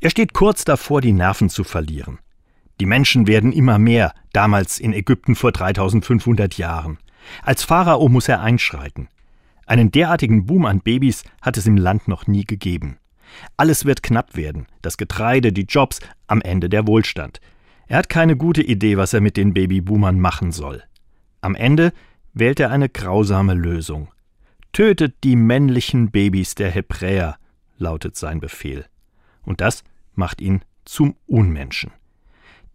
Er steht kurz davor, die Nerven zu verlieren. Die Menschen werden immer mehr, damals in Ägypten vor 3500 Jahren. Als Pharao muss er einschreiten. Einen derartigen Boom an Babys hat es im Land noch nie gegeben. Alles wird knapp werden, das Getreide, die Jobs, am Ende der Wohlstand. Er hat keine gute Idee, was er mit den Babyboomern machen soll. Am Ende wählt er eine grausame Lösung. Tötet die männlichen Babys der Hebräer, lautet sein Befehl. Und das macht ihn zum Unmenschen.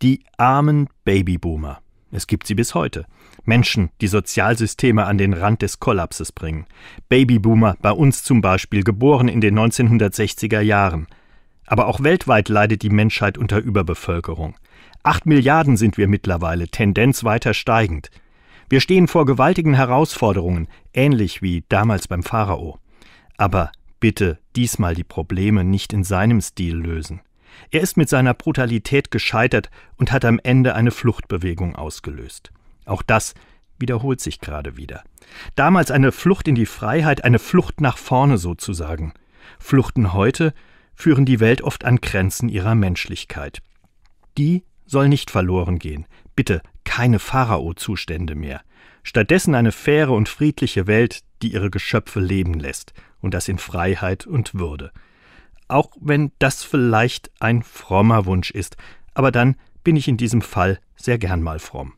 Die armen Babyboomer. Es gibt sie bis heute. Menschen, die Sozialsysteme an den Rand des Kollapses bringen. Babyboomer, bei uns zum Beispiel, geboren in den 1960er Jahren. Aber auch weltweit leidet die Menschheit unter Überbevölkerung. Acht Milliarden sind wir mittlerweile, Tendenz weiter steigend. Wir stehen vor gewaltigen Herausforderungen, ähnlich wie damals beim Pharao. Aber bitte diesmal die Probleme nicht in seinem Stil lösen. Er ist mit seiner Brutalität gescheitert und hat am Ende eine Fluchtbewegung ausgelöst. Auch das wiederholt sich gerade wieder. Damals eine Flucht in die Freiheit, eine Flucht nach vorne sozusagen. Fluchten heute führen die Welt oft an Grenzen ihrer Menschlichkeit. Die soll nicht verloren gehen. Bitte keine Pharao-Zustände mehr. Stattdessen eine faire und friedliche Welt, die ihre Geschöpfe leben lässt, und das in Freiheit und Würde auch wenn das vielleicht ein frommer Wunsch ist, aber dann bin ich in diesem Fall sehr gern mal fromm.